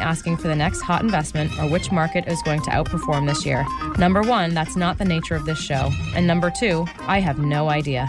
asking for the next hot investment or which market is going to outperform this year. Number one, that's not the nature of this show. And number two, I have no idea.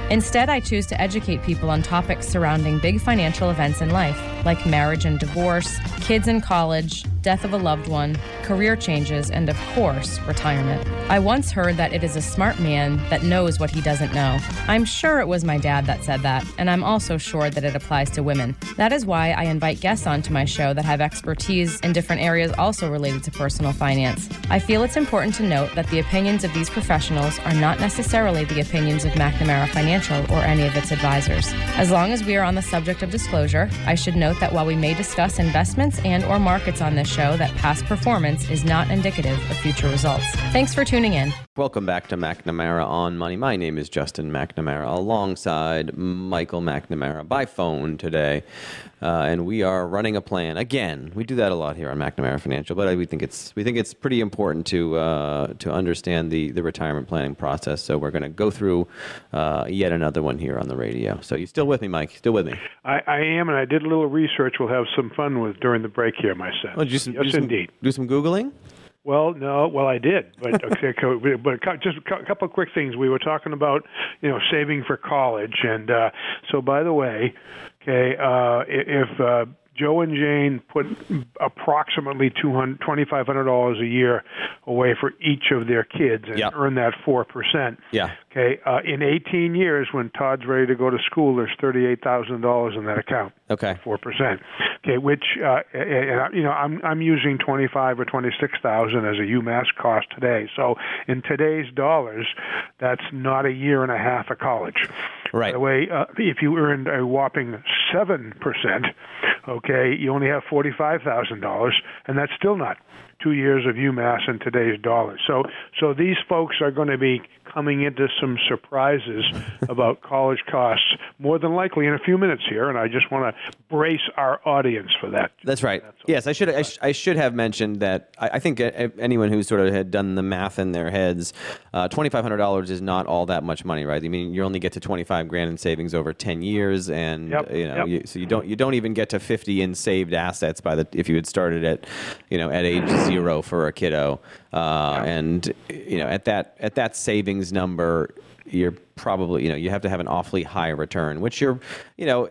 Instead, I choose to educate people on topics surrounding big financial events in life, like marriage and divorce, kids in college, death of a loved one, career changes, and of course, retirement. I once heard that it is a smart man that knows what he doesn't know. I'm sure it was my dad that said that, and I'm also sure that it applies to women. That is why I invite guests onto my show that have expertise in different areas also related to personal finance. I feel it's important to note that the opinions of these professionals are not necessarily the opinions of McNamara Financial or any of its advisors. As long as we are on the subject of disclosure, I should note that while we may discuss investments and or markets on this show, that past performance is not indicative of future results. Thanks for tuning in. Welcome back to McNamara on Money. My name is Justin McNamara alongside Michael McNamara by phone today. Uh, and we are running a plan again. We do that a lot here on McNamara Financial, but we think it's we think it's pretty important to uh, to understand the the retirement planning process. So we're going to go through uh, yet another one here on the radio. So you still with me, Mike? Still with me? I, I am, and I did a little research. We'll have some fun with during the break here, my son. Oh, some, yes, do some, indeed. Do some googling. Well, no. Well, I did, but okay, but just a couple of quick things. We were talking about, you know, saving for college, and uh, so by the way, okay, uh, if uh, Joe and Jane put approximately $2,500 a year away for each of their kids and yep. earn that 4%. Yeah. Okay. Uh, in 18 years, when Todd's ready to go to school, there's $38,000 in that account. Okay. 4%. Okay. Which, uh, and, you know, I'm, I'm using 25 or 26,000 as a UMass cost today. So in today's dollars, that's not a year and a half of college. Right. By the way, uh, if you earned a whopping 7%, okay, you only have $45,000, and that's still not two years of UMass in today's dollars. So, so these folks are going to be coming into some surprises about college costs more than likely in a few minutes here, and I just want to brace our audience for that. That's right. That's yes, I should I, sh- I, should have mentioned that. I, I, think anyone who sort of had done the math in their heads, uh, twenty five hundred dollars is not all that much money, right? I mean, you only get to twenty five grand in savings over ten years, and yep, you know, yep. you, so you don't you don't even get to fifty in saved assets by the if you had started at you know at age zero for a kiddo, uh, and you know at that at that savings number you're probably you know you have to have an awfully high return which you're you know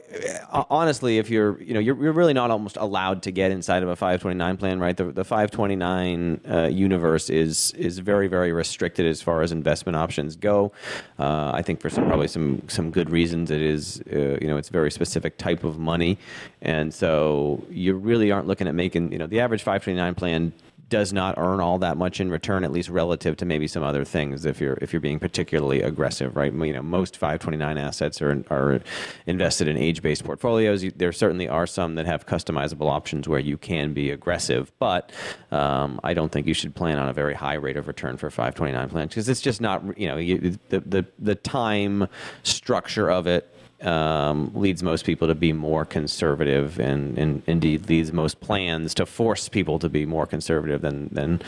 honestly if you're you know you're, you're really not almost allowed to get inside of a 529 plan right? The, the 529 uh, universe is is very very restricted as far as investment options go. Uh, I think for some probably some some good reasons it is uh, you know it's very specific type of money. And so you really aren't looking at making you know the average 529 plan does not earn all that much in return, at least relative to maybe some other things. If you're if you're being particularly aggressive, right? You know, most 529 assets are are invested in age-based portfolios. There certainly are some that have customizable options where you can be aggressive, but um, I don't think you should plan on a very high rate of return for 529 plans because it's just not. You know, you, the the the time structure of it um, leads most people to be more conservative, and, and indeed leads most plans to force people to be more conservative than than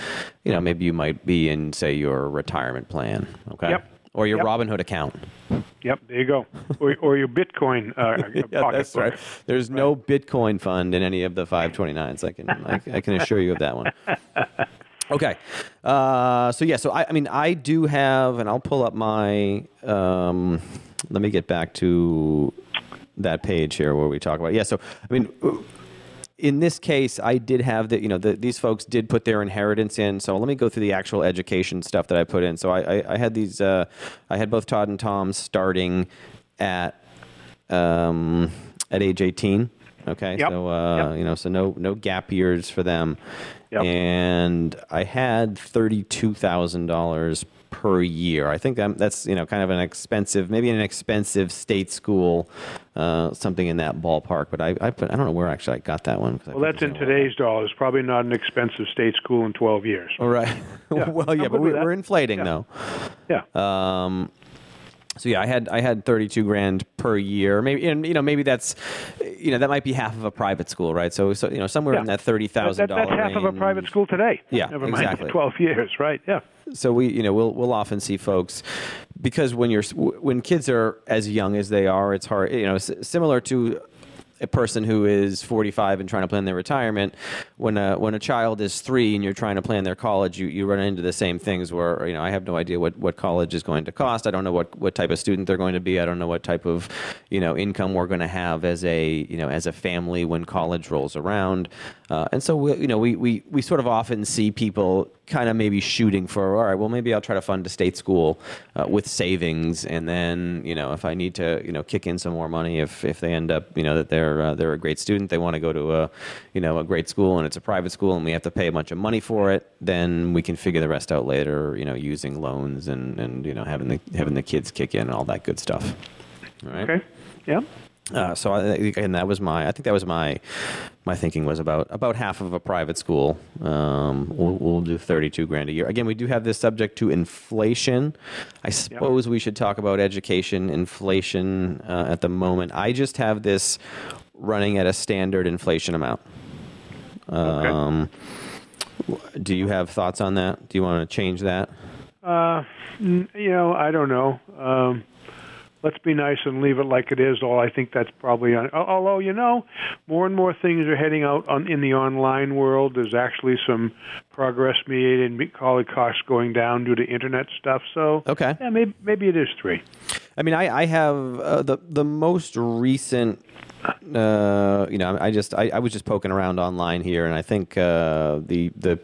you know maybe you might be in say your retirement plan. Okay. Yep. Or your Yep. Robinhood account. Yep, there you go. Or, or your Bitcoin uh, Yeah, pocket that's right. There's no Bitcoin fund in any of the 529s. I can I, I can assure you of that one. Okay. Uh, so yeah. So I, I mean, I do have, and I'll pull up my. Um, let me get back to that page here where we talk about. Yeah. So I mean. In this case, I did have that. You know, the, these folks did put their inheritance in. So let me go through the actual education stuff that I put in. So I, I, I had these. Uh, I had both Todd and Tom starting at um, at age 18. Okay, Yep. so uh, Yep. you know, so no no gap years for them, Yep. and I had thirty two thousand dollars per year. I think I'm, that's you know kind of an expensive, maybe an expensive state school, uh, something in that ballpark. But I I, put, I don't know where actually I got that one. Well, that's in today's dollars. Probably not an expensive state school in 12 years. All right. Yeah, well, yeah, but we, we're inflating Yeah. though. Yeah. Um, so yeah, I had I had thirty two grand per year. Maybe and you know maybe that's you know that might be half of a private school, right? So so you know somewhere in that thirty thousand that, that's half of a private school today. Yeah, Never mind exactly. 12 years, right? Yeah. So we you know we'll we'll often see folks because when you're when kids are as young as they are, it's hard you know similar to a person who is 45 and trying to plan their retirement when a when a child is 3 and you're trying to plan their college you, you run into the same things where you know I have no idea what, what college is going to cost. I don't know what, what type of student they're going to be. I don't know what type of you know income we're going to have as a you know as a family when college rolls around. Uh, and so we you know we, we we sort of often see people kind of maybe shooting for all right well maybe I'll try to fund a state school uh, with savings. And then you know if I need to you know kick in some more money if if they end up you know that they're uh, they're a great student they want to go to a you know a great school and it's a private school and we have to pay a bunch of money for it then we can figure the rest out later you know using loans and and you know having the having the kids kick in and all that good stuff all right Okay. Yeah. uh, so I, and that was my I think that was my my thinking was about about half of a private school. Um, we'll, we'll do thirty two grand a year. Again, we do have this subject to inflation. I suppose we should talk about education inflation uh, at the moment. I just have this running at a standard inflation amount. Um, Do you have thoughts on that? Do you want to change that? Uh, you know, I don't know. Um, let's be nice and leave it like it is. All I think that's probably on. Although you know, more and more things are heading out on in the online world. There's actually some progress made in college costs going down due to internet stuff. So Okay. yeah, maybe maybe it is three. I mean, I, I have uh, the the most recent. Uh, you know, I just I, I was just poking around online here, and I think uh, the the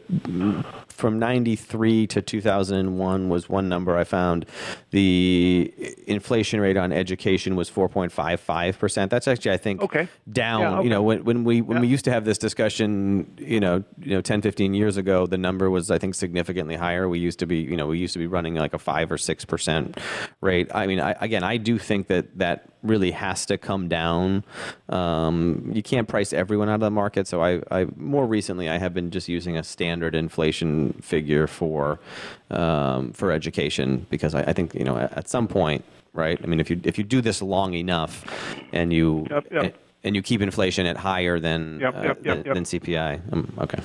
from '93 to 2001 was one number I found. The inflation rate on education was 4.55 percent. That's actually I think Okay. down. Yeah, You know, when when we when Yeah. we used to have this discussion, you know, you know, 10, 15 years ago, the number was I think significantly higher. We used to be, you know, we used to be running like a five or six percent rate. I mean, I, again, I do think that that really has to come down. Um, you can't price everyone out of the market. So I, I more recently I have been just using a standard inflation figure for um, for education because I, I think you know at, some point, right? I mean, if you if you do this long enough and you Yep, yep. and you keep inflation at higher than Yep, uh, than, than CPI. Um, okay.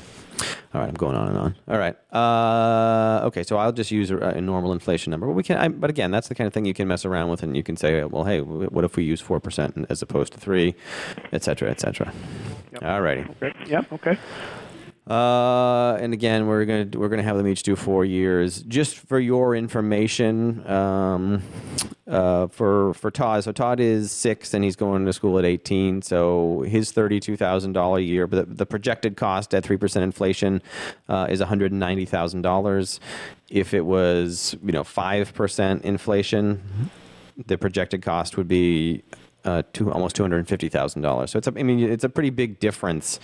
All right, I'm going on and on. All right. Uh, okay, so I'll just use a, a normal inflation number. But we can, I, but again, that's the kind of thing you can mess around with, and you can say, well, hey, what if we use four percent as opposed to three, et cetera, et cetera. All righty. Okay. Yeah. Okay. Uh, and again, we're gonna we're gonna have them each do four years. Just for your information, um, uh, for for Todd. So Todd is six, and he's going to school at eighteen. So his thirty two thousand dollar year, but the, the projected cost at three percent inflation uh, is one hundred ninety thousand dollars. If it was you know five percent inflation, the projected cost would be uh, almost two hundred and fifty thousand dollars. So it's a, I mean it's a pretty big difference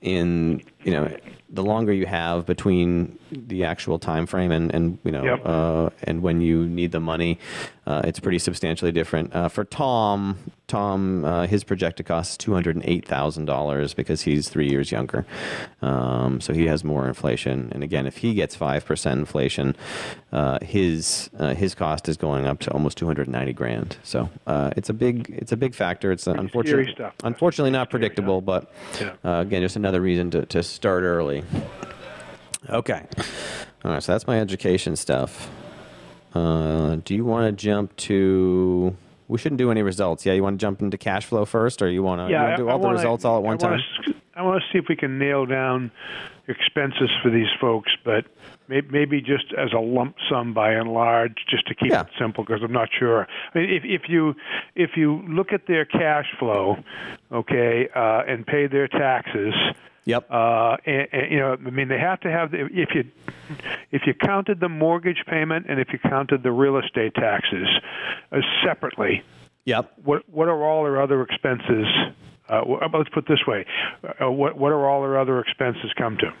in you know, the longer you have between the actual time frame and, and you know Yep. uh, and when you need the money, uh, it's pretty substantially different. Uh, for Tom, Tom, uh, his projected cost is two hundred and eight thousand dollars because he's three years younger, um, so he has more inflation. And again, if he gets five percent inflation, uh, his uh, his cost is going up to almost two hundred ninety grand. So uh, it's a big it's a big factor. It's unfortunately unfortunately not predictable, but uh, again, just another reason to, to start early. Okay. All right, so that's my education stuff. Uh, do you want to jump to? We shouldn't do any results. Yeah, you want to jump into cash flow first, or you want to Yeah, do I- I all the wanna- results all at one I time? wanna s- I want to see if we can nail down expenses for these folks, but may- maybe just as a lump sum by and large, just to keep Yeah. it simple, because I'm not sure. I mean, if, if you if you look at their cash flow, okay, uh, and pay their taxes. Yep. Uh, and, and, you know, I mean, they have to have the, if you if you counted the mortgage payment and if you counted the real estate taxes uh, separately, Yep. what what are all their other expenses? Uh, let's put it this way: uh, what what are all their other expenses come to?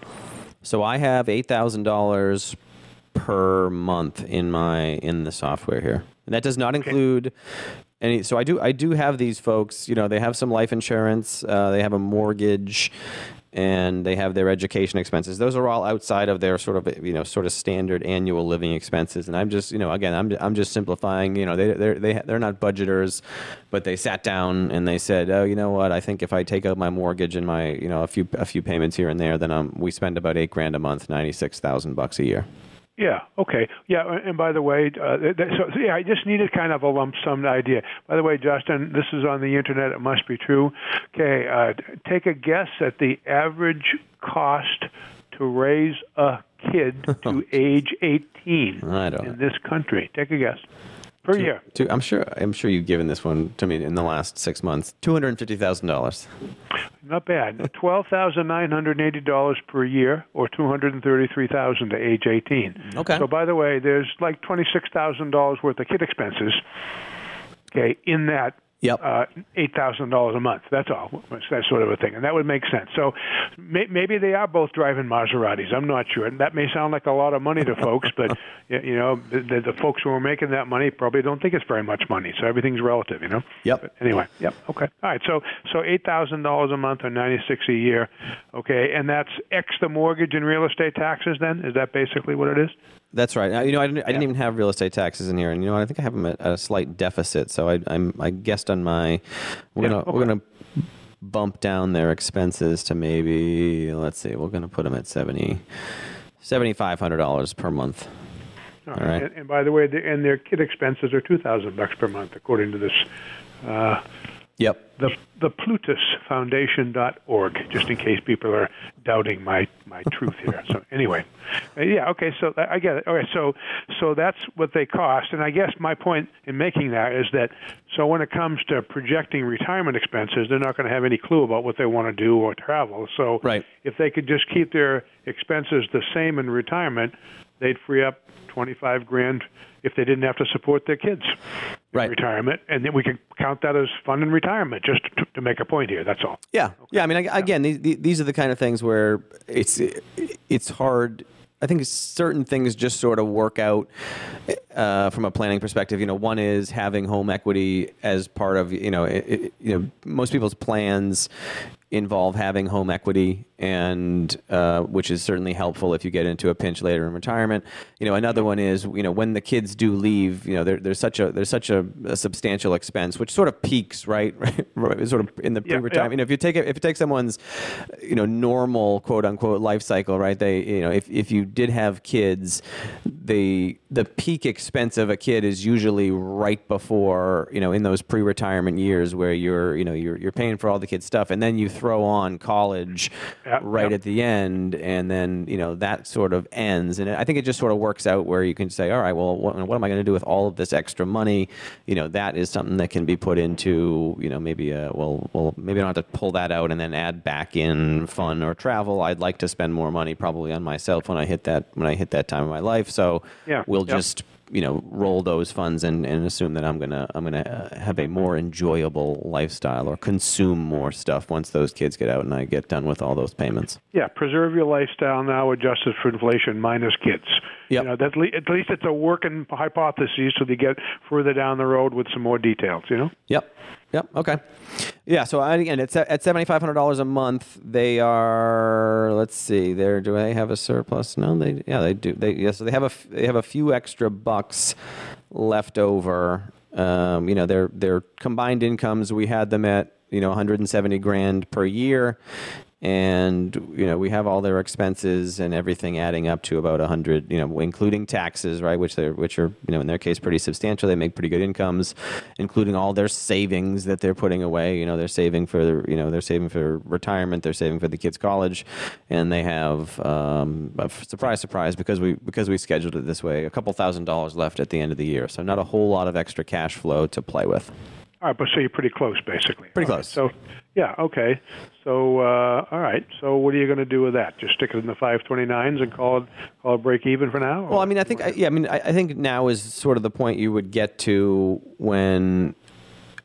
So I have eight thousand dollars per month in my in the software here, and that does not include any. So I do I do have these folks. You know, they have some life insurance, uh, they have a mortgage, and they have their education expenses. Those are all outside of their sort of you know sort of standard annual living expenses. And I'm just you know again I'm I'm just simplifying. You know they they're they they're not budgeters, but they sat down and they said, oh you know what I think if I take out my mortgage and my you know a few a few payments here and there, then um we spend about eight grand a month, ninety six thousand bucks a year. Yeah. Okay. Yeah. and- by the way, uh, so, so yeah, I just needed kind of a lump sum idea. By the way, Justin, this is on the internet. It must be true. Okay. Uh, take a guess at the average cost to raise a kid to age 18 I don't- in this country. Take a guess per year. Two, I'm sure I'm sure you've given this one to me in the last six months. Two hundred and fifty thousand dollars. Not bad. Twelve thousand nine hundred eighty dollars per year, or two hundred and thirty-three thousand to age eighteen. Okay. So, by the way, there's like twenty-six thousand dollars worth of kid expenses. Okay, in that Yep. uh, eight thousand dollars a month. That's all. That sort of a thing, and that would make sense. So may, maybe they are both driving Maseratis. I'm not sure. And that may sound like a lot of money to folks, but you know, the, the, the folks who are making that money probably don't think it's very much money. So everything's relative, you know. Yep. But anyway, yep. Okay. All right. So so eight thousand dollars a month or ninety six a year. Okay, and that's X the mortgage and real estate taxes. Then is that basically what it is? That's right. Uh, You know, I didn't, I didn't even have real estate taxes in here, and you know. I think I have them at, a slight deficit. So I, I'm, I guessed on my, we're Yeah, gonna, okay. we're gonna bump down their expenses to maybe, let's see, we're gonna put them at seventy, seventy five hundred dollars per month. All All right. And, and by the way, the, and their kid expenses are two thousand bucks per month, according to this. Uh, Yep. the the Plutus Foundation.org, just in case people are doubting my my truth here. So anyway, yeah, okay, so I get it. Okay, so so that's what they cost, and I guess my point in making that is that so when it comes to projecting retirement expenses, they're not going to have any clue about what they want to do or travel. So Right. if they could just keep their expenses the same in retirement, they'd free up twenty five grand if they didn't have to support their kids in Right. retirement, and then we can count that as fun in retirement. Just to, to make a point here, that's all. Yeah, yeah. I mean, I, again, these these are the kind of things where it's it's hard. I think certain things just sort of work out uh, from a planning perspective. You know, one is having home equity as part of you know it- you know most people's plans involve having home equity, and uh, which is certainly helpful if you get into a pinch later in retirement. You know, another one is you know when the kids do leave, you know, there, there's such a there's such a, a substantial expense, which sort of peaks right, right, sort of in the Yeah, yeah. pre-retirement. You know, if you take if you take someone's you know normal quote unquote life cycle, right? They you know if if you did have kids, the the peak expense of a kid is usually right before you know in those pre-retirement years where you're you know you're you're paying for all the kids stuff, and then you throw on college Yeah, right yeah. at the end, and then you know that sort of ends, and I think it just sort of works out where you can say, all right, well, what, what am I going to do with all of this extra money? You know, that is something that can be put into you know maybe a well, well, maybe I don't have to pull that out and then add back in fun or travel. I'd like to spend more money probably on myself when I hit that when I hit that time of my life, so Yeah, we'll just you know roll those funds and, and assume that I'm gonna I'm gonna uh, have a more enjoyable lifestyle or consume more stuff once those kids get out and I get done with all those payments. Yeah, preserve your lifestyle now, adjusted for inflation, minus kids. Yep. You know, that le- at least it's a working hypothesis, so they get further down the road with some more details. You know. Yep. Yep. Okay. Yeah. So again, it's at seventy five hundred dollars a month. They are. Let's see. There. Do they have a surplus? No. They. Yeah. They do. They. Yeah. So they have a. They have a few extra bucks left over. Um, you know, their their combined incomes. We had them at you know one hundred and seventy grand per year. And you know we have all their expenses and everything adding up to about a hundred, you know, including taxes, right? Which they're which are you know in their case pretty substantial. They make pretty good incomes, including all their savings that they're putting away. You know, they're saving for you know they're saving for retirement, they're saving for the kids' college, and they have um, surprise, surprise, because we because we scheduled it this way, a couple thousand dollars left at the end of the year. So not a whole lot of extra cash flow to play with. All right, but so you're pretty close, basically. Pretty right, close. So, yeah, okay. So, uh, all right. So, what are you going to do with that? Just stick it in the 529s and call it call it break even for now? Well, I mean, I think, I- yeah, I mean, I, I think now is sort of the point you would get to when,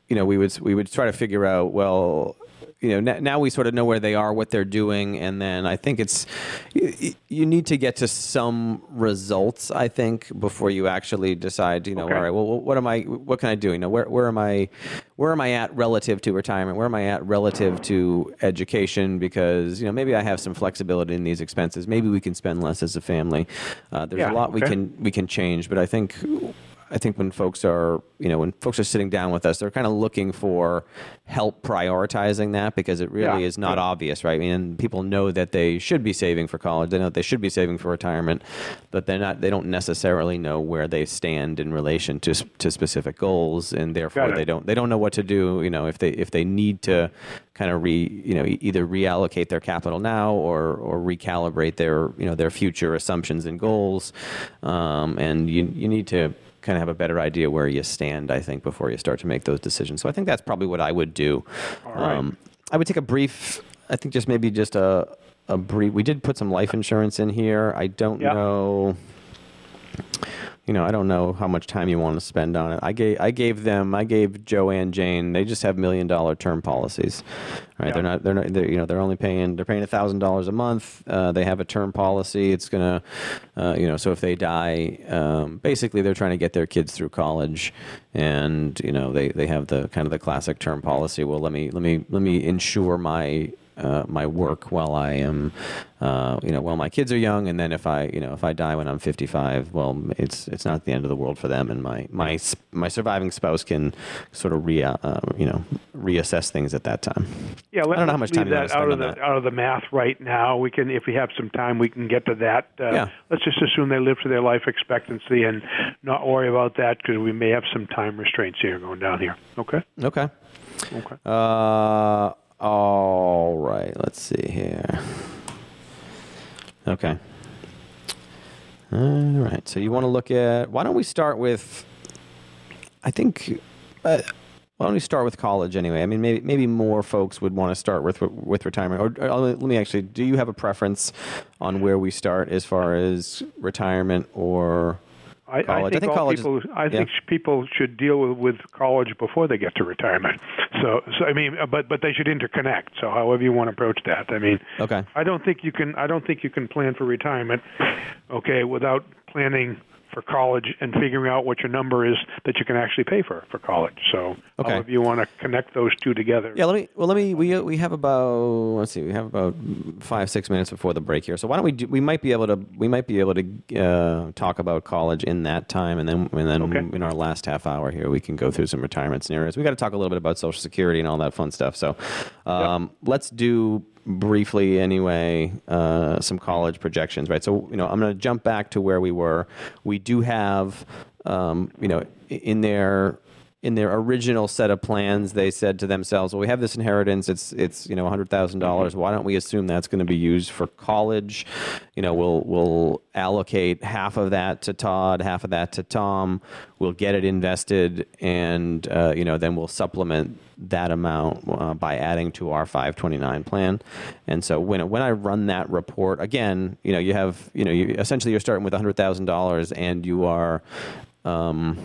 you know, we would we would try to figure out, well, you know, now we sort of know where they are, what they're doing, and then I think it's you, you need to get to some results. I think before you actually decide, you know, Okay. all right, well, what am I? What can I do? You know, where where am I? Where am I at relative to retirement? Where am I at relative to education? Because you know, maybe I have some flexibility in these expenses. Maybe we can spend less as a family. Uh, there's Yeah, a lot we can we can change, but I think I think when folks are you know when folks are sitting down with us, they're kind of looking for help prioritizing that because it really Yeah, is not good. obvious, right? I mean, people know that they should be saving for college, they know that they should be saving for retirement, but they're not. They don't necessarily know where they stand in relation to to specific goals, and therefore they don't they don't know what to do. You know, if they if they need to kind of re you know either reallocate their capital now or or recalibrate their you know their future assumptions and goals, um, and you you need to kind of have a better idea where you stand, I think, before you start to make those decisions. So I think that's probably what I would do. right. Um, I would take a brief, I think just maybe just a, a brief, we did put some life insurance in here. I don't Yeah. know, you know, I don't know how much time you want to spend on it. I gave, I gave them, I gave Joe and Jane, they just have million dollar term policies, right? Yeah. They're not, they're not, they're, you know, they're only paying, they're paying a thousand dollars a month. Uh, they have a term policy. It's gonna, uh, you know, so if they die, um, basically they're trying to get their kids through college, and you know, they they have the kind of the classic term policy. Well, let me let me let me insure my uh, my work while I am, uh, you know, while my kids are young, and then if I, you know, if I die when I'm 55, well, it's it's not the end of the world for them, and my my my surviving spouse can sort of re, uh, you know, reassess things at that time. Yeah, let, I don't know how much time you that out of the that. out of the math right now. We can, if we have some time, we can get to that. Uh, Yeah. Let's just assume they live to their life expectancy and not worry about that because we may have some time restraints here going down here. Okay. Okay. Okay. Uh, all right. Let's see here. Okay. All right. So you want to look at? Why don't we start with? I think. Uh, why don't we start with college anyway? I mean, maybe maybe more folks would want to start with with retirement. Or, or let me actually. Do you have a preference on where we start as far as retirement or? I, I college. I think, think all college is- people. I yeah. think people should deal with, with college before they get to retirement. So, so I mean, uh, but but they should interconnect. So, however you want to approach that. I mean, Okay. I don't think you can. I don't think you can plan for retirement, okay, without planning for college and figuring out what your number is that you can actually pay for for college. So, Okay. however you want to connect those two together. Yeah, let me. Well, let me. We we have about let's see. We have about five six minutes before the break here. So why don't we? Do, we might be able to. We might be able to uh, talk about college in that time, and then and then Okay. in our last half hour here, we can go through some retirement scenarios. We got to talk a little bit about Social Security and all that fun stuff. So um, let's do briefly anyway uh, some college projections, right? So you know, I'm going to jump back to where we were. We do have, um, you know, in their in their original set of plans, they said to themselves, "Well, we have this inheritance. It's it's you know hundred thousand dollars. Why don't we assume that's going to be used for college? You know, we'll we'll allocate half of that to Todd, half of that to Tom. We'll get it invested, and uh, you know then we'll supplement that amount uh, by adding to our 529 plan. And so when when I run that report again, you know you have you know you essentially you're starting with hundred thousand dollars, and you are um,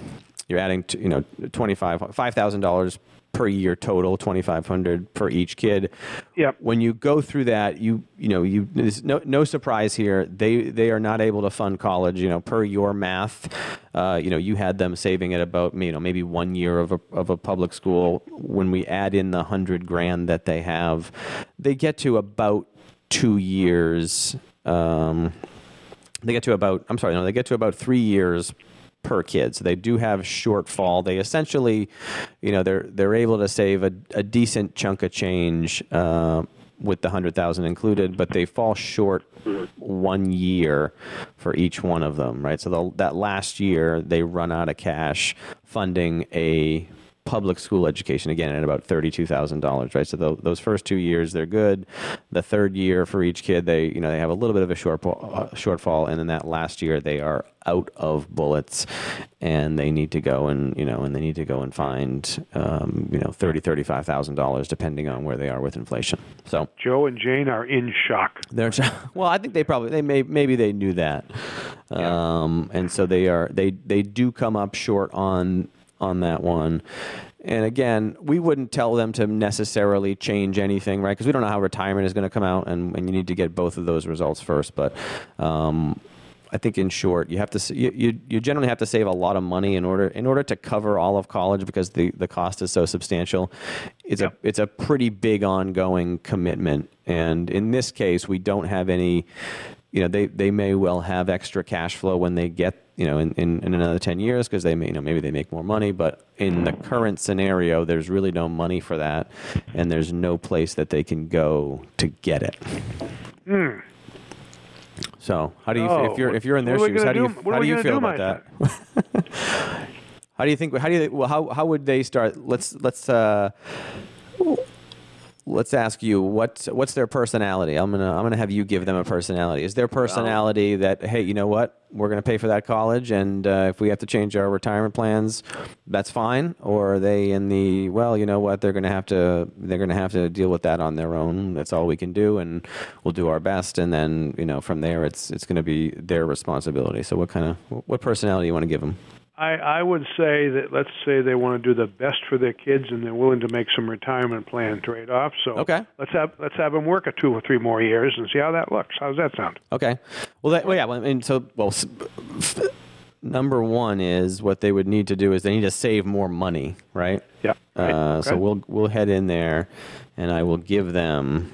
you're adding to, you know twenty five five thousand dollars per year total, twenty five hundred per each kid. Yep. When you go through that, you you know you there's no no surprise here. They they are not able to fund college. You know, per your math, uh, you know you had them saving at about you know maybe one year of a of a public school. When we add in the hundred grand that they have, they get to about two years. Um, they get to about I'm sorry, no, they get to about three years per kid. So they do have shortfall. They essentially, you know, they're they're able to save a, a decent chunk of change uh, with the hundred thousand included, but they fall short one year for each one of them, right? So the, that last year they run out of cash funding a public school education again at about thirty-two thousand dollars, right? So tho- those first two years they're good. The third year for each kid, they you know they have a little bit of a shortfall, uh, shortfall, and then that last year they are out of bullets, and they need to go and you know and they need to go and find um, you know thirty thirty-five thousand dollars depending on where they are with inflation. So Joe and Jane are in shock. they're well. I think they probably they may maybe they knew that, um, and so they are they they do come up short on on that one. And again, we wouldn't tell them to necessarily change anything, right? Because we don't know how retirement is going to come out, and, and you need to get both of those results first. But um, I think, in short, you have to you, you you generally have to save a lot of money in order in order to cover all of college because the, the cost is so substantial. It's Yep. a it's a pretty big ongoing commitment, and in this case, we don't have any. You know, they, they may well have extra cash flow when they get you know in, in, in another 10 years because they may you know maybe they make more money but in the current scenario there's really no money for that and there's no place that they can go to get it. So how do you Oh, if you're if you're in their what are we shoes how do you do- how do you feel do, about that? How do you think how do you well how how would they start? Let's let's uh let's ask you what what's their personality. I'm gonna I'm gonna have you give them a personality. Is their personality that hey, you know what, we're gonna pay for that college, and uh, if we have to change our retirement plans, that's fine. Or are they in the well, you know what, they're gonna have to they're gonna have to deal with that on their own. That's all we can do, and we'll do our best. And then you know from there, it's it's gonna be their responsibility. So what kind of what personality you want to give them? I, I would say that let's say they want to do the best for their kids and they're willing to make some retirement plan trade off. So Okay. let's have let's have them work a two or three more years and see how that looks. How's that sound? Okay. Well, that, well, yeah. Well, and so, well, number one is what they would need to do is they need to save more money, right? Yeah. right, Uh, So okay. we'll we'll head in there, and I will give them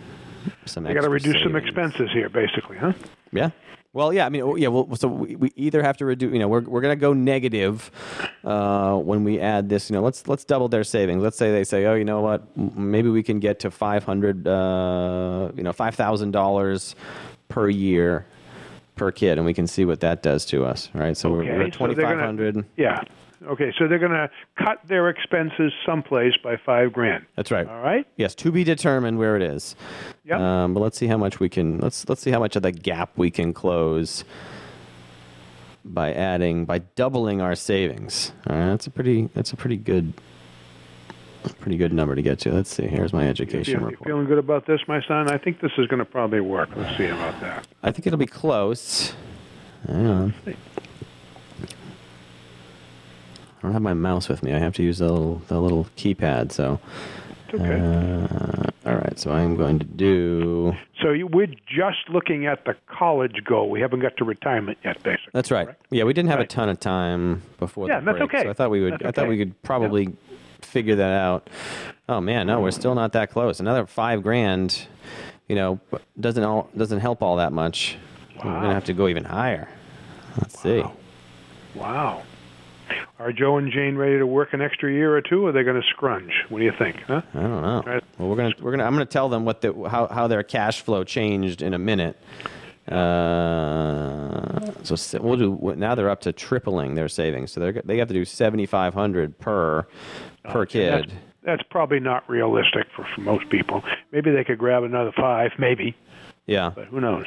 some. They got to reduce some expenses here, basically, huh? Yeah. Well, yeah. I mean, yeah. Well, so we, we either have to reduce. You know, we're we're gonna go negative uh, when we add this. You know, let's let's double their savings. Let's say they say, oh, you know what? Maybe we can get to five hundred. Uh, you know, five thousand dollars per year per kid, and we can see what that does to us. Right. So we're, we're Okay, at so twenty they're five gonna- hundred. Yeah. Okay, so they're going to cut their expenses someplace by five grand. That's right. All right. Yes, to be determined where it is. Yep. Um, but let's see how much we can. Let's let's see how much of the gap we can close by adding by doubling our savings. All right, that's a pretty that's a pretty good pretty good number to get to. Let's see. Here's my education you report. feeling good about this, my son? I think this is going to probably work. Let's see about that. I think it'll be close. Hang on. I don't have my mouse with me. I have to use the little the little keypad. So, okay. uh, all right. So I'm going to do. so you, we're just looking at the college goal. We haven't got to retirement yet, basically. That's right. correct? Yeah, we didn't have Right. a ton of time before Yeah, the that's okay. so I thought we would. That's I thought we could probably figure that out. Oh man, no, we're still not that close. Another five grand, you know, doesn't all doesn't help all that much. Wow. We're gonna have to go even higher. Let's see. Wow. Are Joe and Jane ready to work an extra year or two, or are they going to scrunge? What do you think? Huh? I don't know. Right. Well, we're gonna we're gonna I'm gonna tell them what the how how their cash flow changed in a minute. Uh, so we'll do now. They're up to tripling their savings, so they they have to do seventy five hundred per per kid. That's, that's probably not realistic for, for most people. Maybe they could grab another five, maybe, Yeah, but who knows?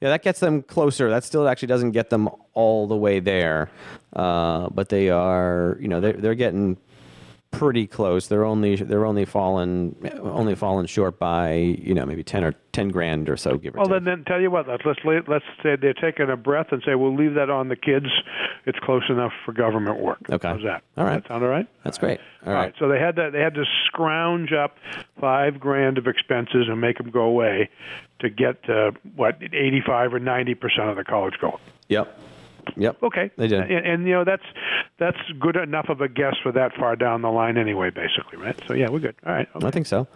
Yeah, that gets them closer. That still actually doesn't get them all the way there, uh, but they are, you know, they're they're getting pretty close. They're only they're only fallen only fallen short by you know maybe ten or ten grand or so, give or Well, take. then, then tell you what. Let's let's let's say they're taking a breath and say we'll leave that on the kids. It's close enough for government work. Okay. How's that? All right. That sound all right? That's great. All All right. right. So they had to they had to scrounge up five grand of expenses and make them go away to get to what eighty five or ninety percent of the college goal. Yep. Yep. Okay. They did. And, and you know that's that's good enough of a guess for that far down the line anyway, basically, right? So yeah, we're good. All right. Okay. I think so.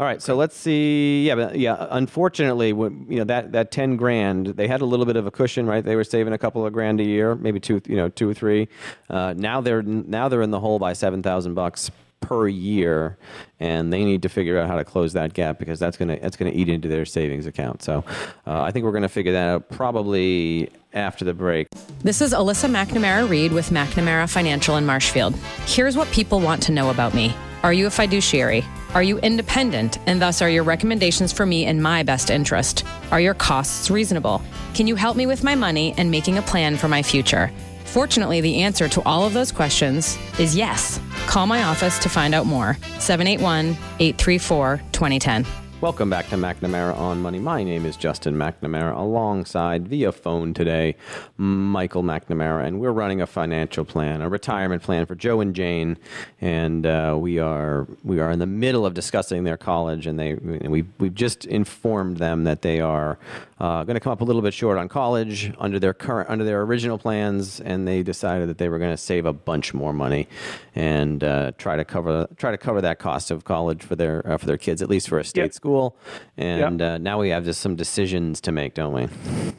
All right, so let's see. Yeah, but yeah. Unfortunately, when- you know that that ten grand, they had a little bit of a cushion, right? They were saving a couple of grand a year, maybe two, you know, two or three. Uh, now they're now they're in the hole by seven thousand bucks per year, and they need to figure out how to close that gap because that's gonna that's gonna eat into their savings account. So, uh, I think we're gonna figure that out probably after the break. This is Alyssa McNamara Reed with McNamara Financial in Marshfield. Here's what people want to know about me Are you a fiduciary? Are you independent, and thus are your recommendations for me in my best interest? Are your costs reasonable? Can you help me with my money and making a plan for my future? Fortunately, the answer to all of those questions is yes. Call my office to find out more. 781 834 2010. Welcome back to McNamara on Money. My name is Justin McNamara, alongside via phone today, Michael McNamara, and we're running a financial plan, a retirement plan for Joe and Jane, and uh, we are we are in the middle of discussing their college, and they we we've just informed them that they are uh, going to come up a little bit short on college under their current under their original plans, and they decided that they were going to save a bunch more money and uh, try to cover try to cover that cost of college for their uh, for their kids, at least for a state Yep. school. And uh, now we have just some decisions to make, don't we?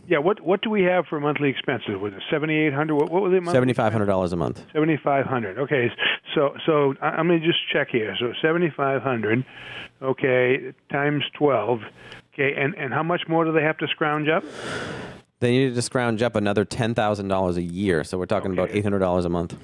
Yeah. What what do we have for monthly expenses? Was it seventy eight hundred? What, what was it? Seventy five hundred dollars a month. Seventy five hundred. Okay, so so I'm gonna just check here. So seventy five hundred, okay, times twelve. Okay, and and how much more do they have to scrounge up? They needed to scrounge up another ten thousand dollars a year, so we're talking about eight hundred dollars a month.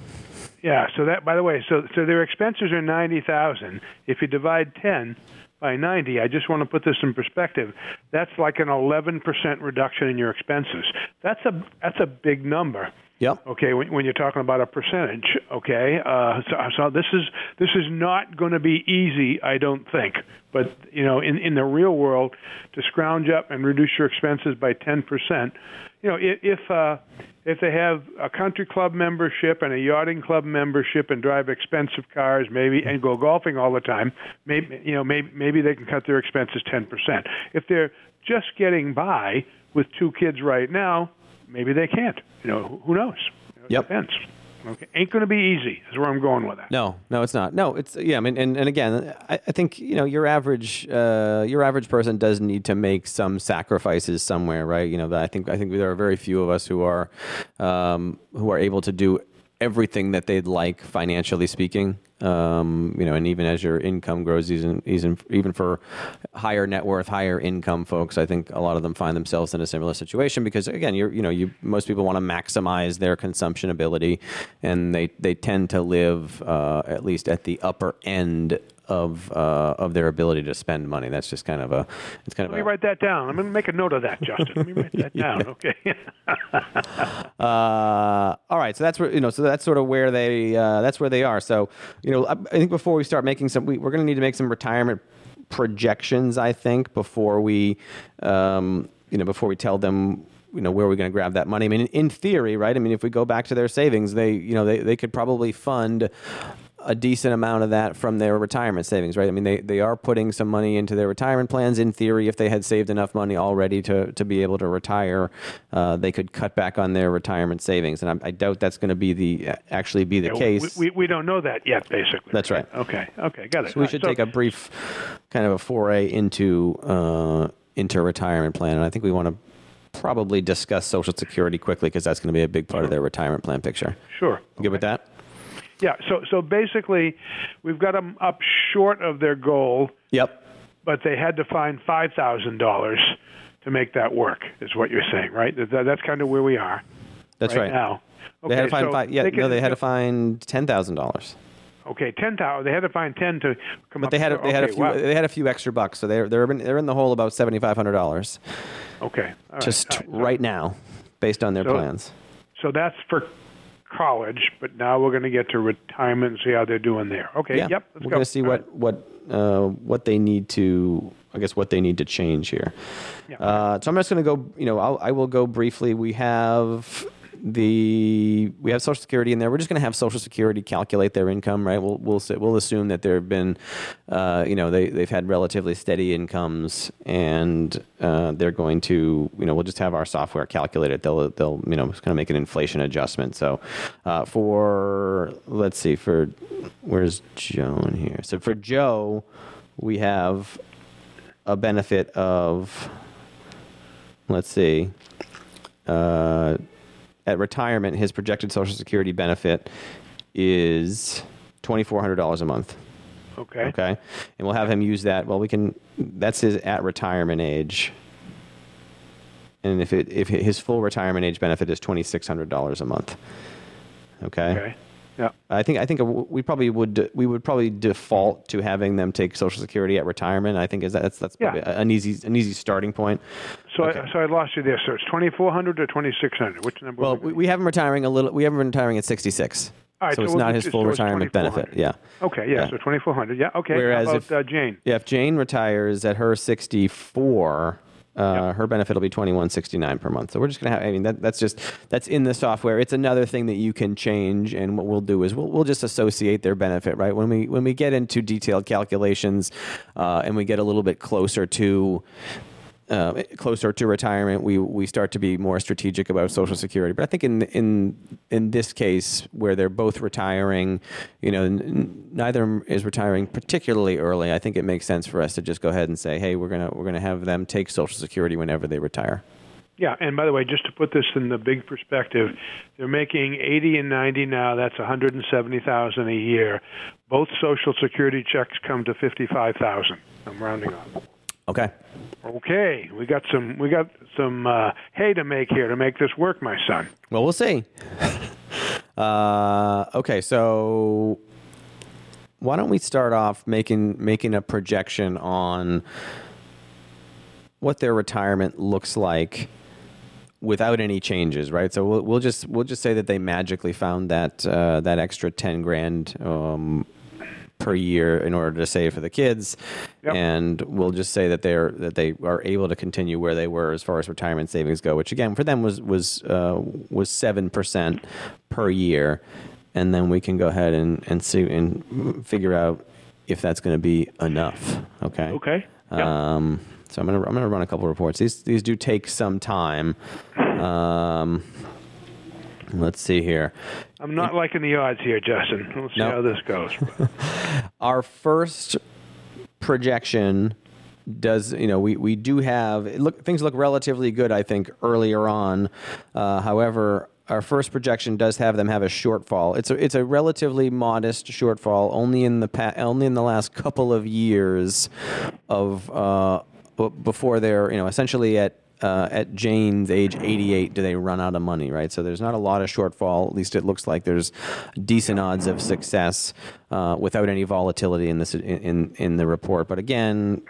Yeah. So that, by the way, so so their expenses are ninety thousand. If you divide ten by ninety, I just want to put this in perspective. That's like an eleven percent reduction in your expenses. That's a that's a big number. Yep. Okay, when, when you're talking about a percentage, okay, uh, so, so this is this is not going to be easy, I don't think. But you know, in in the real world, to scrounge up and reduce your expenses by ten percent, you know, if if, uh, if they have a country club membership and a yachting club membership and drive expensive cars, maybe and go golfing all the time, maybe you know maybe maybe they can cut their expenses ten percent. If they're just getting by with two kids right now, maybe they can't. You know, who- knows? You know, it Yep. Depends. Okay, ain't going to be easy. Is where I'm going with that. No, no, it's not. No, it's yeah. I mean, and, and again, I, I think you know your average uh, your average person does need to make some sacrifices somewhere, right? You know, I think I think there are very few of us who are um, who are able to do everything that they'd like financially speaking. Um, you know, and even as your income grows, even even even for higher net worth, higher income folks, I think a lot of them find themselves in a similar situation because again, you're you know, you most people want to maximize their consumption ability, and they they tend to live uh, at least at the upper end of uh, of their ability to spend money. That's just kind of a it's kind Let me a, write that down. I'm going to make a note of that, Justin. Let me write that down. Okay. Uh, all right, so that's where you know, so that's sort of where they uh, that's where they are. So you know, I, I think before we start making some, we, we're going to need to make some retirement projections. I think before we, um, you know, before we tell them. You know where are we going to grab that money? I mean, in, in theory, right? I mean, if we go back to their savings, they, you know, they, they could probably fund a decent amount of that from their retirement savings, right? I mean, they, they are putting some money into their retirement plans. In theory, if they had saved enough money already to, to be able to retire, uh, they could cut back on their retirement savings. And I, I doubt that's going to be the actually be the Yeah, case. We, we, we don't know that yet, basically. That's right. Okay. Okay. Got it. so we should take a brief kind of a foray into uh, into retirement plan, and I think we want to probably discuss Social Security quickly because that's going to be a big part of their retirement plan picture. Sure. You Good with that? Yeah. So so basically, we've got them up short of their goal, Yep. but they had to find five thousand dollars to make that work. Is what you're saying, right? That, that's kind of where we are. That's right, right. now. They had to find so five. Yeah, they no, they had to find ten thousand dollars. Okay, ten thousand. They had to find ten to come But up. they had a, they had a few wow. they had a few extra bucks, so they're they're in, they're in the hole about seventy five hundred dollars Okay, right, just right. Right now, based on their So- plans. So that's for college, but now we're going to get to retirement and see how they're doing there. Okay. Yeah. Yep. Let's We're go. going to see All what what uh, what they need to. I guess what they need to change here. Yeah. Uh, so I'm just going to go. You know, I'll, I will go briefly. We have the we have Social Security in there. We're just going to have Social Security calculate their income, right? We'll we'll we'll assume that there have been, uh, you know, they they've had relatively steady incomes, and uh, they're going to, you know, we'll just have our software calculate it. They'll they'll you know kind of make an inflation adjustment. So uh, for let's see for where's Joan here? So for Joe, we have a benefit of let's see uh, at retirement his projected social security benefit is $2400 a month. Okay. okay? And we'll have him use that. Well we can that's his at retirement age. And if it if his full retirement age benefit is $2600 a month. Okay? Okay. Yeah. I think I think we probably would we would probably default to having them take Social Security at retirement. I think is that, that's that's Yeah. probably an easy an easy starting point. So, Okay. I, so I lost you there. So it's 2,400 or 2,600? Which number? Well, we we, have him retiring a little. We have him retiring at 66. All right, so so it's not his full retirement benefit. Yeah. Okay. Yeah. Yeah. So 2,400. Yeah. Okay. Whereas How if- uh, Jane? Yeah, if Jane retires at her 64, uh, her benefit will be 2169 per month. So we're just gonna have. I mean, that, that's just that's in the software. It's another thing that you can change, and what we'll do is we'll, we'll just associate their benefit. Right when we when we get into detailed calculations, uh, and we get a little bit closer to. Uh, closer to retirement, we we start to be more strategic about Social Security. But I think in in in this case, where they're both retiring, you know, neither is retiring particularly early. I think it makes sense for us to just go ahead and say, hey, we're gonna we're gonna have them take Social Security whenever they retire. Yeah, and by the way, just to put this in the big perspective, they're making 80 and 90 now. That's 170,000 a year. Both Social Security checks come to 55,000. I'm rounding off. Okay. Okay, we got some we got some uh, hay to make here to make this work, my son. Well, we'll see. uh, okay, so why don't we start off making making a projection on what their retirement looks like without any changes, right? So we'll, we'll just we'll just say that they magically found that uh, that extra ten grand um, per year in order to save for the kids, Yep. and we'll just say that they're that they are able to continue where they were as far as retirement savings go, which again for them was was uh, was seven percent per year, and then we can go ahead and and see and figure out if that's going to be enough. Okay. Okay. Yeah. Um, so I'm gonna I'm gonna run a couple reports. These these do take some time. Um, let's see here. I'm not liking the odds here, Justin. We'll see No. how this goes. Our first projection does you know we, we do have it look things look relatively good I think earlier on. Uh, however, our first projection does have them have a shortfall. It's a it's a relatively modest shortfall, only in the pa- only in the last couple of years of uh, before they're you know essentially at uh, at Jane's age 88 do they run out of money, right? So there's not a lot of shortfall. At least it looks like there's decent odds of success uh, without any volatility in this in, in the report. But again,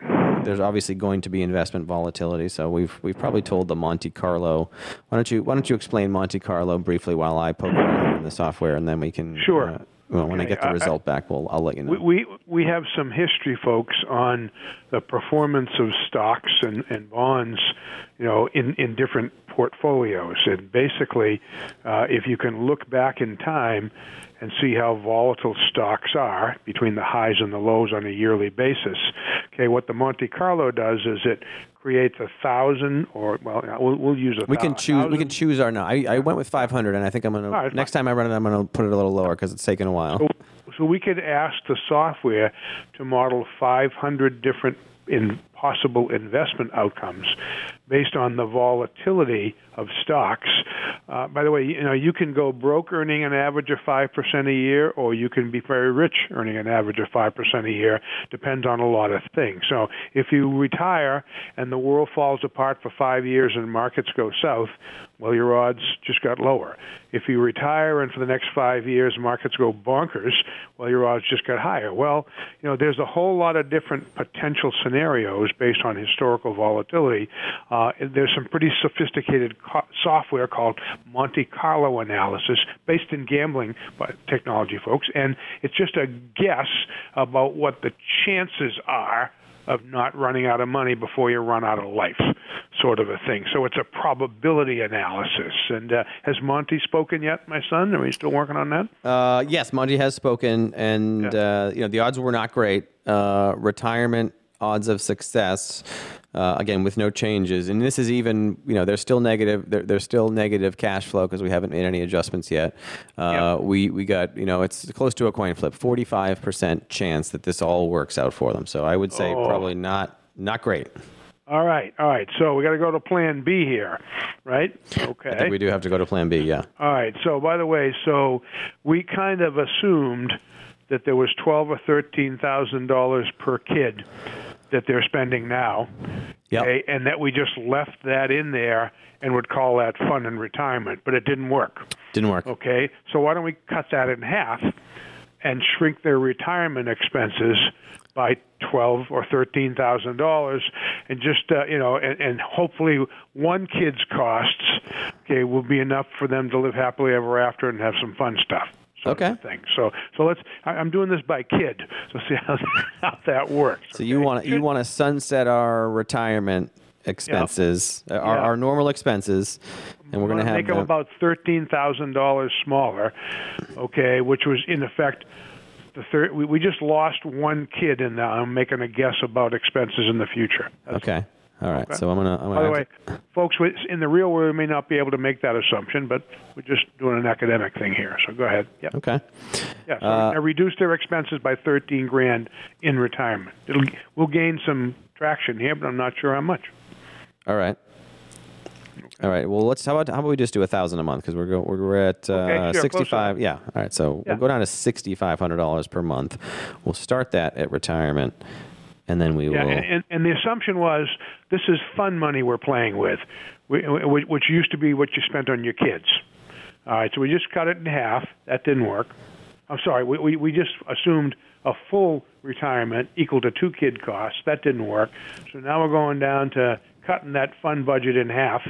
there's obviously going to be investment volatility. So we've we've probably told the Monte Carlo. Why don't you why don't you explain Monte Carlo briefly while I poke around in the software, and then we can Sure. uh, well, when I get the I- I- result back, we'll I'll let you know. we, we we have some history, folks, on the performance of stocks and, and bonds, you know, in, in different portfolios. And basically, uh, if you can look back in time and see how volatile stocks are between the highs and the lows on a yearly basis, okay, what the Monte Carlo does is it creates a thousand, or well, we'll, we'll use a we can choose. We can choose our. No, I, I went with 500, and I think I'm gonna. next time I run it, I'm gonna put it a little lower because it's taken a while. So, so we could ask the software to model 500 different in possible investment outcomes based on the volatility of stocks. Uh, by the way, you know you can go broke earning an average of five percent a year, or you can be very rich earning an average of five percent a year. Depends on a lot of things. So if you retire and the world falls apart for five years and markets go south, well, your odds just got lower. If you retire and for the next five years markets go bonkers, well, your odds just got higher. Well, you know, there's a whole lot of different potential scenarios just based on historical volatility. Uh, there's some pretty sophisticated co- software called Monte Carlo analysis based in gambling technology, folks, and it's just a guess about what the chances are of not running out of money before you run out of life, sort of a thing. So it's a probability analysis. And uh, has Monty spoken yet, my son? Are we still working on that? Uh, yes, Monty has spoken, and yeah. uh, you know the odds were not great. Uh, retirement odds of success uh, again with no changes and this is even you know there's still negative there, there's still negative cash flow because we haven't made any adjustments yet uh, yep. we we got you know it's close to a coin flip 45% chance that this all works out for them so i would say oh. probably not not great all right, all right. So we got to go to Plan B here, right? Okay. we do have to go to Plan B, yeah. All right. So by the way, so we kind of assumed that there was twelve or thirteen thousand dollars per kid that they're spending now, yep. okay, and that we just left that in there and would call that fun and retirement, but it didn't work. Didn't work. Okay, so why don't we cut that in half and shrink their retirement expenses by twelve or thirteen thousand dollars, and just uh, you know, and, and hopefully one kid's costs, okay, will be enough for them to live happily ever after and have some fun stuff okay. thing. So so let's. I, am doing this by kid. So see how, how that works. So okay? you want you want to sunset our retirement expenses, uh, our, our normal expenses, and we're, going to have make them about thirteen thousand dollars smaller. Okay, which was in effect. The third, we, we just lost one kid in that. I'm making a guess about expenses in the future. That's okay. All right. Okay. So I'm gonna. I'm gonna By the way, to... folks, in the real world, we may not be able to make that assumption, but we're just doing an academic thing here. So go ahead. Yep. Okay. Yeah. So uh, I reduced their expenses by 13 grand in retirement. It'll we'll gain some traction here, but I'm not sure how much. All right. All right. Well, let's how about how about we just do a thousand a month because we're go, we're at uh, okay, sure, sixty five. Yeah. All right. So yeah. we'll go down to sixty five hundred dollars per month. We'll start that at retirement and then we yeah, will. And, and the assumption was this is fun money we're playing with, which used to be what you spent on your kids. All right, so we just cut it in half. That didn't work. I'm sorry, we, we, we just assumed a full retirement equal to two kid costs. That didn't work. So now we're going down to cutting that fund budget in half,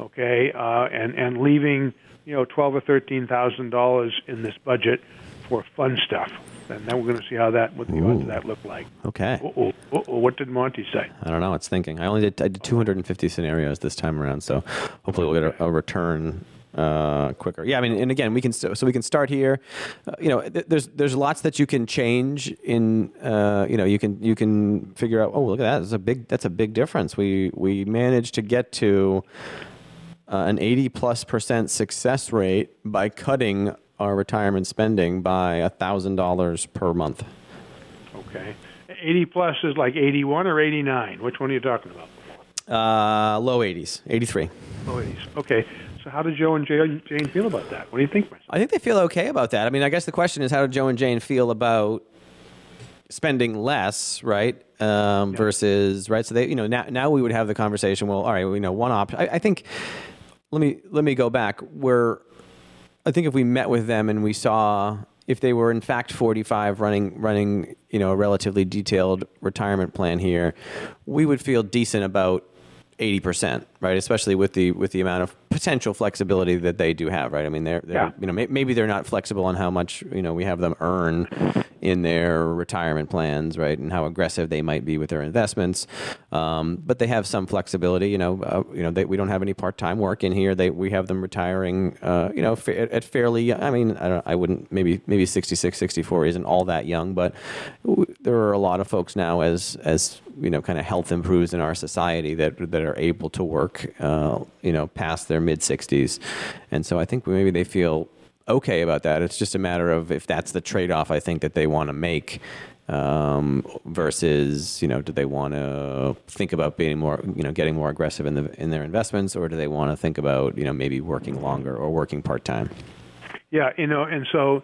okay, uh, and and leaving you know twelve or thirteen thousand dollars in this budget for fun stuff and then we're going to see how that what the Ooh. odds of that look like. Okay. Uh-oh. Uh-oh. What did Monty say? I don't know. It's thinking. I only did I did 250 scenarios this time around, so hopefully we'll get a, a return uh, quicker. Yeah, I mean, and again, we can st- so we can start here. Uh, you know, th- there's there's lots that you can change in. Uh, you know, you can you can figure out. Oh, look at that! That's a big that's a big difference. We we managed to get to. Uh, an 80 plus percent success rate by cutting our retirement spending by $1,000 per month. Okay. 80 plus is like 81 or 89? Which one are you talking about? Uh, low 80s, 83. Low 80s. Okay. So how did Joe and Jane feel about that? What do you think? I think they feel okay about that. I mean, I guess the question is how did Joe and Jane feel about spending less, right? Um, yeah. Versus right. So they, you know, now now we would have the conversation. Well, all right, we know one option. I, I think. Let me let me go back. Where I think if we met with them and we saw if they were in fact 45 running running you know a relatively detailed retirement plan here, we would feel decent about 80%, right? Especially with the with the amount of potential flexibility that they do have, right? I mean, they're, they're yeah. you know maybe they're not flexible on how much you know we have them earn in their retirement plans, right, and how aggressive they might be with their investments. Um, but they have some flexibility. You know, uh, you know, they, we don't have any part-time work in here. They we have them retiring, uh, you know, fa- at fairly. I mean, I don't. I wouldn't maybe maybe 66, 64 isn't all that young, but there are a lot of folks now as as you know, kind of health improves in our society that that are able to work, uh, you know, past their mid 60s, and so I think maybe they feel okay about that. It's just a matter of if that's the trade off I think that they want to make. Um, versus, you know, do they want to think about being more, you know, getting more aggressive in the in their investments, or do they want to think about, you know, maybe working longer or working part time? Yeah, you know, and so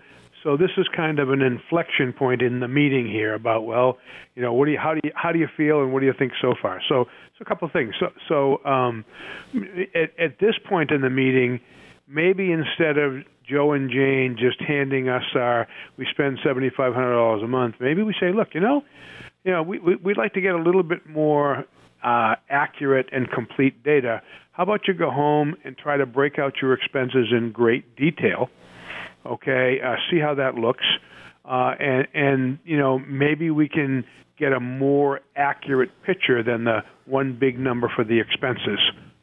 so this is kind of an inflection point in the meeting here about well, you know, what do you how do you how do you feel and what do you think so far? So, so a couple of things. So so um, at at this point in the meeting, maybe instead of Joe and Jane just handing us our we spend seventy five hundred dollars a month, maybe we say, look, you know, you know, we, we we'd like to get a little bit more uh, accurate and complete data. How about you go home and try to break out your expenses in great detail? Okay, uh, see how that looks, uh, and and you know maybe we can get a more accurate picture than the one big number for the expenses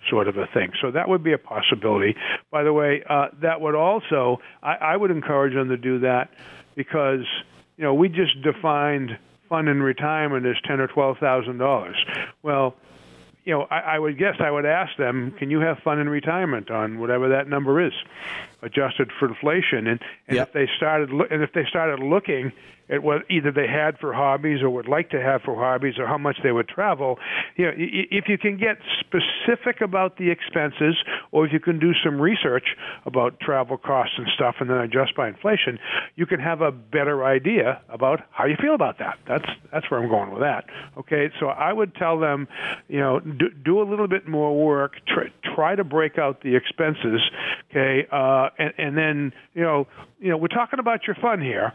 sort of a thing. So that would be a possibility. By the way, uh, that would also I, I would encourage them to do that because you know we just defined fund in retirement as ten or twelve thousand dollars. Well, you know, I, I would guess I would ask them, can you have fun in retirement on whatever that number is, adjusted for inflation? And, and Yep. if they started lo- and if they started looking at what either they had for hobbies or would like to have for hobbies or how much they would travel, you know, if you can get specific about the expenses or if you can do some research about travel costs and stuff and then adjust by inflation, you can have a better idea about how you feel about that. That's that's where I'm going with that. Okay, so I would tell them, you know, do, do a little bit more work. Try, try to break out the expenses. Okay, uh, and, and then you know, you know, we're talking about your fun here.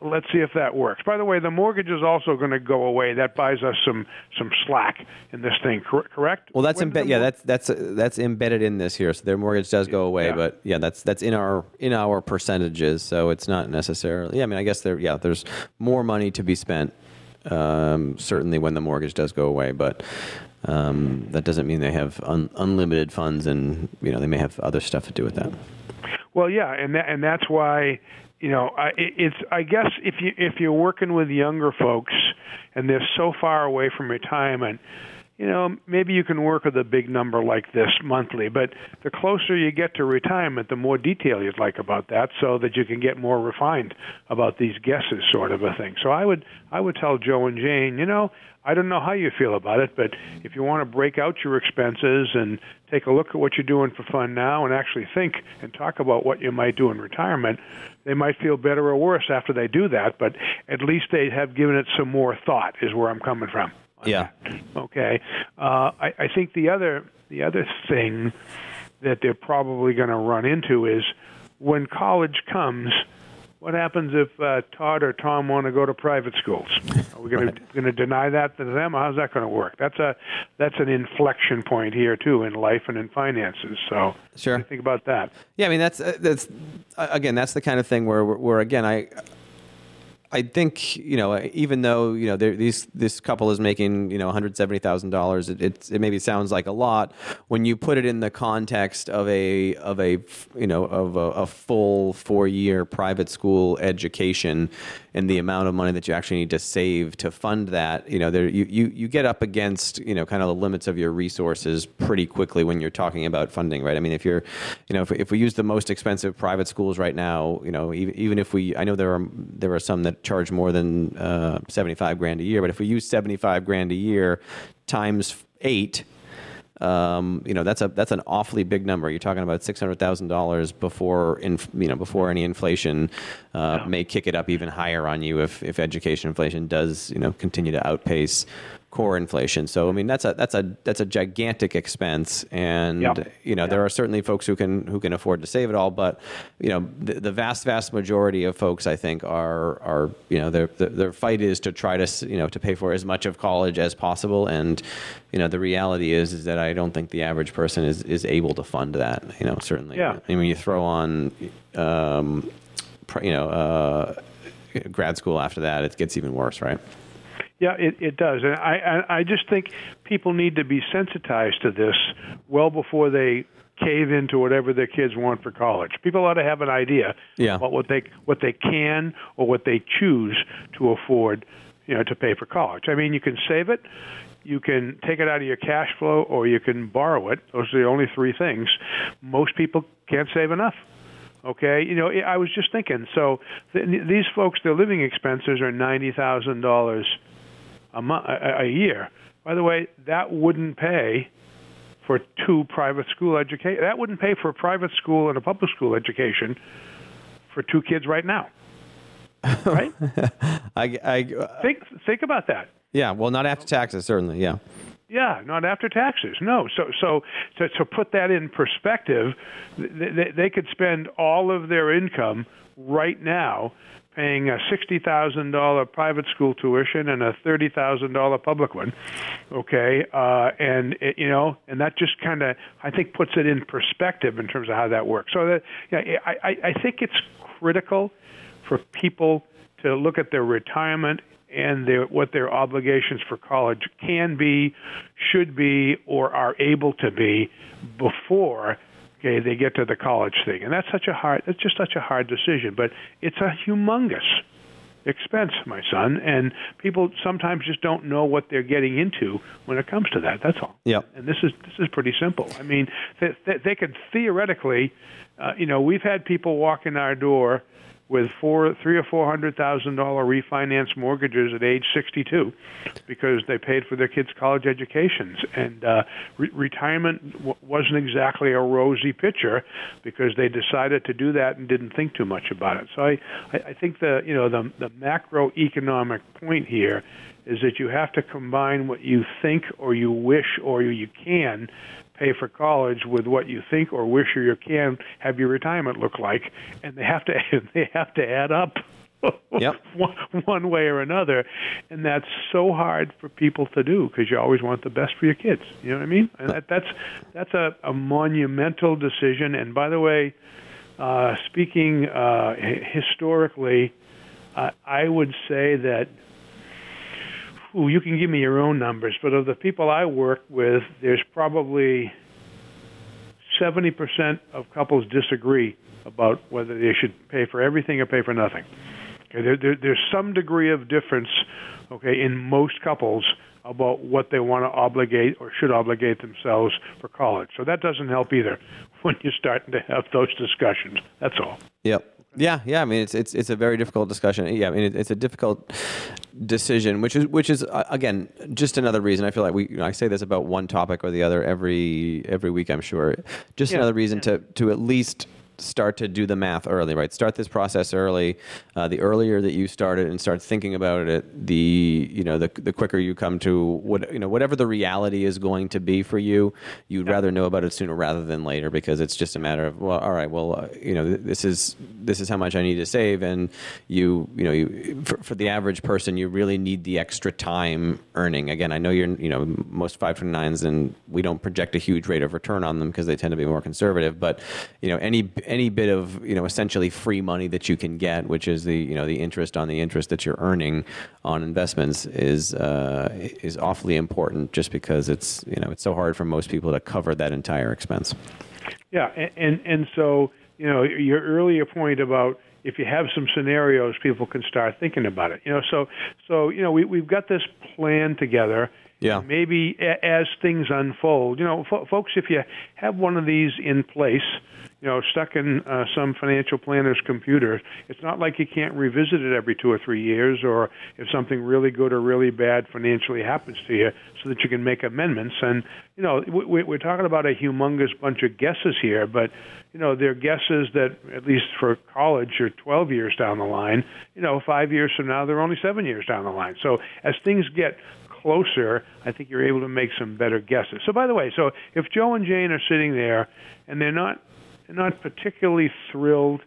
Let's see if that works. By the way, the mortgage is also going to go away. That buys us some some slack in this thing. Cor- correct? Well, that's When does embe- the yeah, that's that's that's embedded in this here. So their mortgage does go away, Yeah. but yeah, that's that's in our in our percentages. So it's not necessarily. Yeah, I mean, I guess there. Yeah, there's more money to be spent. Um, certainly when the mortgage does go away, but um, that doesn't mean they have un- unlimited funds, and you know they may have other stuff to do with that. Well, yeah, and that, and that's why you know I, it- it's I guess if you if you're working with younger folks and they're so far away from retirement, you know maybe you can work with a big number like this monthly. But the closer you get to retirement, the more detail you'd like about that, so that you can get more refined about these guesses, sort of a thing. So I would I would tell Joe and Jane, you know. I don't know how you feel about it, but if you want to break out your expenses and take a look at what you're doing for fun now and actually think and talk about what you might do in retirement, they might feel better or worse after they do that, but at least they have given it some more thought is where I'm coming from. Yeah. Okay. Uh, I, I think the other the other thing that they're probably going to run into is when college comes, what happens if uh, Todd or Tom want to go to private schools? Are we going to going to deny that to them? How's that going to work? That's a that's an inflection point here too in life and in finances. So, Sure. what do you think about that? Yeah, I mean that's uh, that's uh, again that's the kind of thing where where again I I think you know even though you know these this couple is making you know one hundred seventy thousand dollars, it it's- it maybe sounds like a lot. When you put it in the context of a of a you know of a, a full four year private school education and the amount of money that you actually need to save to fund that. You know there you you, you get up against you know kind of the limits of your resources pretty quickly when you're talking about funding, right? I mean if you're you know if, if we use the most expensive private schools right now, you know even, even if we I know there are there are some that charge more than uh, 75 grand a year, but if we use 75 grand a year times eight, um, you know that's a that's an awfully big number. You're talking about six hundred thousand dollars before inf- you know before any inflation uh, may kick it up even higher on you if if education inflation does you know continue to outpace core inflation. So I mean that's a that's a that's a gigantic expense, and you know there are certainly folks who can who can afford to save it all, but you know the, the vast vast majority of folks I think are are you know their their their fight is to try to you know to pay for as much of college as possible, and you know the reality is is that I don't think the average person is is able to fund that. You know certainly. Yeah. I mean you throw on. Um, you know, uh, grad school after that, it gets even worse, right? Yeah, it, it does, and I, I I just think people need to be sensitized to this well before they cave into whatever their kids want for college. People ought to have an idea Yeah. about what they what they can or what they choose to afford, you know, to pay for college. I mean, you can save it, you can take it out of your cash flow, or you can borrow it. Those are the only three things. Most people can't save enough. Okay, you know, I was just thinking. So th- these folks, their living expenses are ninety thousand dollars a, mo- a, a year. By the way, that wouldn't pay for two private school education. That wouldn't pay for a private school and a public school education for two kids right now. Right? I, I, uh, think think about that. yeah, well, not after taxes, certainly. Yeah, Yeah, not after taxes. No. So so to, to put that in perspective, they, they could spend all of their income right now paying a sixty thousand dollar private school tuition and a thirty thousand dollar public one. Okay, uh, and it, you know, and that just kind of I think puts it in perspective in terms of how that works. So that yeah, I, I think it's critical for people to look at their retirement and their, what their obligations for college can be, should be, or are able to be before okay they get to the college thing. And that's such a hard. It's just such a hard decision, but it's a humongous expense, my son, and people sometimes just don't know what they're getting into when it comes to that. That's all. Yeah. And this is this is pretty simple. I mean, they, they, they could theoretically, uh, you know, we've had people walk in our door with four, three or four hundred thousand dollar refinance mortgages at age 62 because they paid for their kids' college educations, and uh, re- retirement w- wasn't exactly a rosy picture because they decided to do that and didn't think too much about it. So I, I, I think the you know the the macroeconomic point here is that you have to combine what you think or you wish or you can pay for college with what you think or wish or you can have your retirement look like, and they have to they have to add up. Yep. one, one way or another, and that's so hard for people to do because you always want the best for your kids. You know what I mean? And that, that's that's a, a monumental decision. And by the way, uh, speaking uh, historically, uh, I would say that ooh, you can give me your own numbers, but of the people I work with, there's probably 70% of couples disagree about whether they should pay for everything or pay for nothing. Okay, there, there, there's some degree of difference, okay, in most couples about what they want to obligate or should obligate themselves for college. So that doesn't help either when you're starting to have those discussions. That's all. Yep. Yeah, yeah. I mean, it's it's it's a very difficult discussion. Yeah, I mean, it, it's a difficult decision, which is which is uh, again just another reason. I feel like we. You know, I say this about one topic or the other every every week. I'm sure. Just Yeah, another reason yeah. to to at least start to do the math early, right? Start this process early. Uh, the earlier that you start it and start thinking about it, the you know the the quicker you come to what you know whatever the reality is going to be for you. You'd rather know about it sooner rather than later because it's just a matter of well, all right, well, uh, you know, th- this is this is how much I need to save, and you you know you for, for the average person, you really need the extra time earning. Again, I know you're you know most five twenty nines, and we don't project a huge rate of return on them because they tend to be more conservative. But you know any any bit of you know essentially free money that you can get, which is the you know the interest on the interest that you're earning on investments, is uh, is awfully important. Just because it's you know it's so hard for most people to cover that entire expense. Yeah, and, and and so you know your earlier point about if you have some scenarios, people can start thinking about it. You know, so so you know we we've got this plan together. Yeah. Maybe a, as things unfold, you know, fo- folks, if you have one of these in place, you know, stuck in uh, some financial planner's computer, it's not like you can't revisit it every two or three years, or if something really good or really bad financially happens to you, so that you can make amendments. And you know, we, we're talking about a humongous bunch of guesses here, but you know, they're guesses that at least for college are 12 years down the line. You know, five years from now, they're only seven years down the line. So as things get closer, I think you're able to make some better guesses. So by the way, so if Joe and Jane are sitting there and they're not they're not particularly thrilled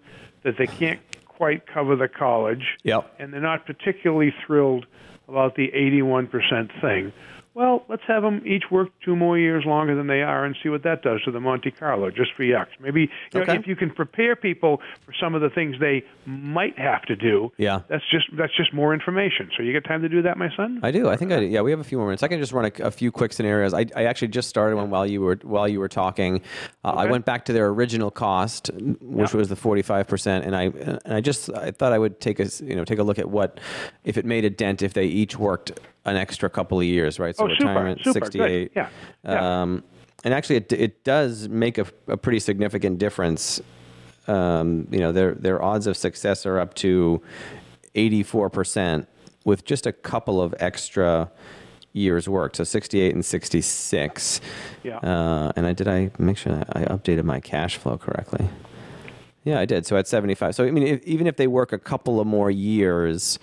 that they can't quite cover the college, Yep. and they're not particularly thrilled about the 81% thing. Well, let's have them each work two more years longer than they are and see what that does to the Monte Carlo, just for yucks. Maybe you know, if you can prepare people for some of the things they might have to do, Yeah. that's just that's just more information. So you get time to do that, my son. I do. I think I do. Yeah, we have a few more minutes. I can just run a, a few quick scenarios. I, I actually just started one while you were while you were talking. Uh, I went back to their original cost, which Yeah. was the forty five percent, and I and I just I thought I would take a you know take a look at what if it made a dent if they each worked an extra couple of years, right? So Oh, super, retirement super, good. sixty eight. Yeah, yeah. Um, and actually, it it does make a, a pretty significant difference. Um, you know, their their odds of success are up to eighty four percent with just a couple of extra years worked. So sixty eight and sixty six. Yeah. Uh, and I did I make sure I updated my cash flow correctly. Yeah, I did. So at 75. So I mean, if, even if they work a couple of more years,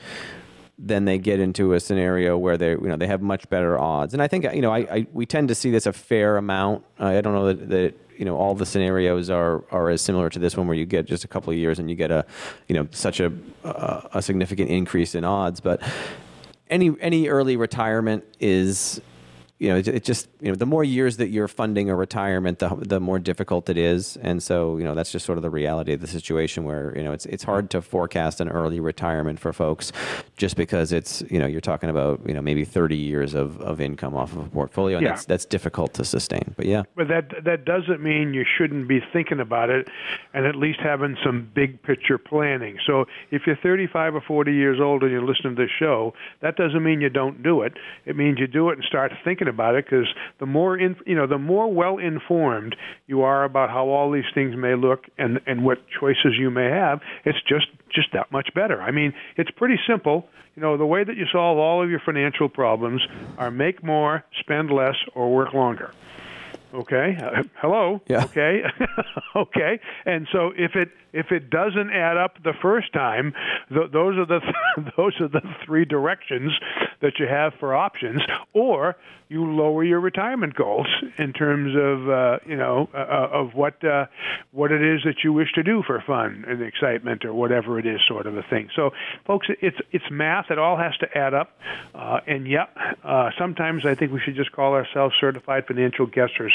then they get into a scenario where they you know they have much better odds. And I think you know I, I we tend to see this a fair amount. Uh, I don't know that, that you know all the scenarios are are as similar to this one where you get just a couple of years and you get a you know such a a, a significant increase in odds, but any any early retirement is you know, it, it, just you know, the more years that you're funding a retirement, the the more difficult it is, and so you know that's just sort of the reality of the situation where you know it's it's hard to forecast an early retirement for folks, just because it's you know you're talking about you know maybe 30 years of, of income off of a portfolio, and Yeah. that's that's difficult to sustain. But yeah, But that that doesn't mean you shouldn't be thinking about it, and at least having some big picture planning. So if you're 35 or 40 years old and you're listening to this show, that doesn't mean you don't do it. It means you do it and start thinking about it because the more in, you know, the more well informed you are about how all these things may look and and what choices you may have, it's just just that much better. I mean, it's pretty simple. You know, the way that you solve all of your financial problems are make more, spend less, or work longer. Okay. Uh, hello. Yeah. Okay. okay. And so if it if it doesn't add up the first time, th- those are the th- those are the three directions that you have for options, or you lower your retirement goals in terms of uh, you know uh, of what uh, what it is that you wish to do for fun and excitement or whatever it is, sort of a thing. So, folks, it's it's math. It all has to add up, uh, and yeah, uh, sometimes I think we should just call ourselves certified financial guessers,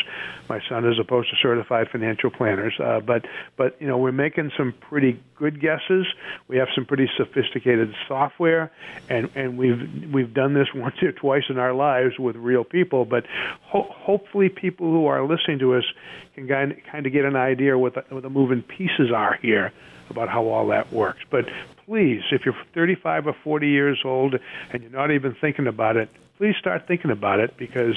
my son, as opposed to certified financial planners. Uh, but but you know we're making some pretty good guesses. We have some pretty sophisticated software, and and we've we've done this once or twice in our lives with real people. But ho- hopefully, people who are listening to us can kind of, get an idea what the, what the moving pieces are here about how all that works. But please, if you're 35 or 40 years old and you're not even thinking about it, please start thinking about it because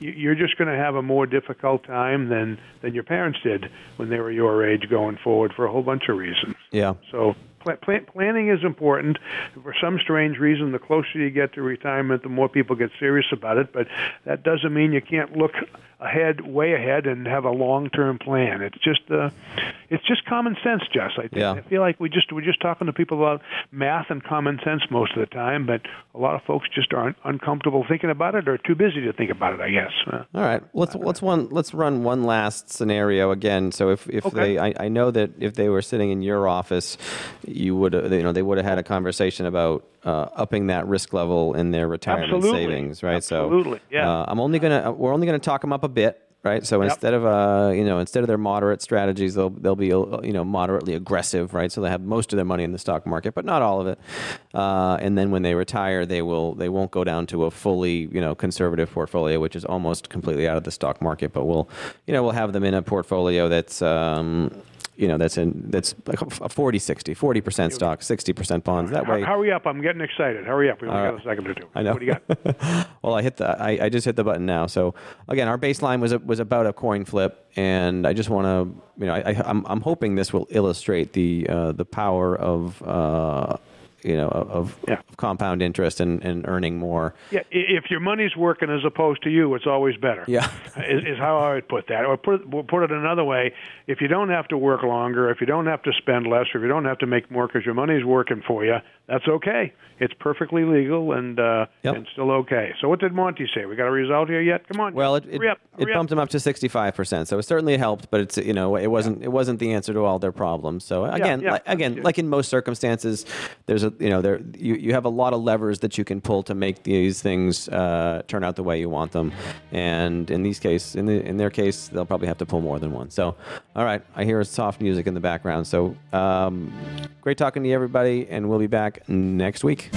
you- you're just going to have a more difficult time than than your parents did when they were your age going forward for a whole bunch of reasons. yeah. So planning is important. For some strange reason, the closer you get to retirement, the more people get serious about it. But that doesn't mean you can't look ahead, way ahead, and have a long-term plan. It's just, uh, it's just common sense, Jess. I, think. Yeah. I feel like we just we're just talking to people about math and common sense most of the time, but a lot of folks just aren't uncomfortable thinking about it or too busy to think about it. I guess. Uh, All right, let's let's one let's run one last scenario again. So if if Okay. they, I, I know that if they were sitting in your office, you would you know they would have had a conversation about uh, upping that risk level in their retirement Absolutely. savings, right? Absolutely, So yeah. uh, I'm only gonna we're only gonna talk them up a bit. Right, so instead of uh, you know, instead of their moderate strategies, they'll they'll be uh, you know moderately aggressive, right? So they have most of their money in the stock market, but not all of it. Uh, and then when they retire, they will they won't go down to a fully you know conservative portfolio, which is almost completely out of the stock market. But we'll you know we'll have them in a portfolio that's um, you know that's in that's like a 40 60 40 percent stock, 60 percent bonds. That way, hurry up! I'm getting excited. Hurry up! We only got a second or two. I know. What do you got? well, I hit the I, I just hit the button now. So again, our baseline was a, was about a coin flip, and I just want to you know I, I I'm I'm hoping this will illustrate the uh, the power of. Uh, you know, of, Yeah. of compound interest and, and earning more. Yeah, if your money's working as opposed to you, it's always better. Yeah. is, is how I would put that. Or put we'll put it another way: if you don't have to work longer, if you don't have to spend less, or if you don't have to make more because your money's working for you, that's okay. It's perfectly legal and uh, Yep. and still okay. So what did Monty say? We got a result here yet? Come on. Well, it it, up, it hurry up. bumped them up to sixty five percent, so it certainly helped. But it's you know it wasn't it wasn't the answer to all their problems. So again, yeah. li- again, like in most circumstances, there's a you know there you, you have a lot of levers that you can pull to make these things uh, turn out the way you want them. And in these case, in the in their case, they'll probably have to pull more than one. So, all right, I hear soft music in the background. So, um, great talking to you, everybody, and we'll be back next week.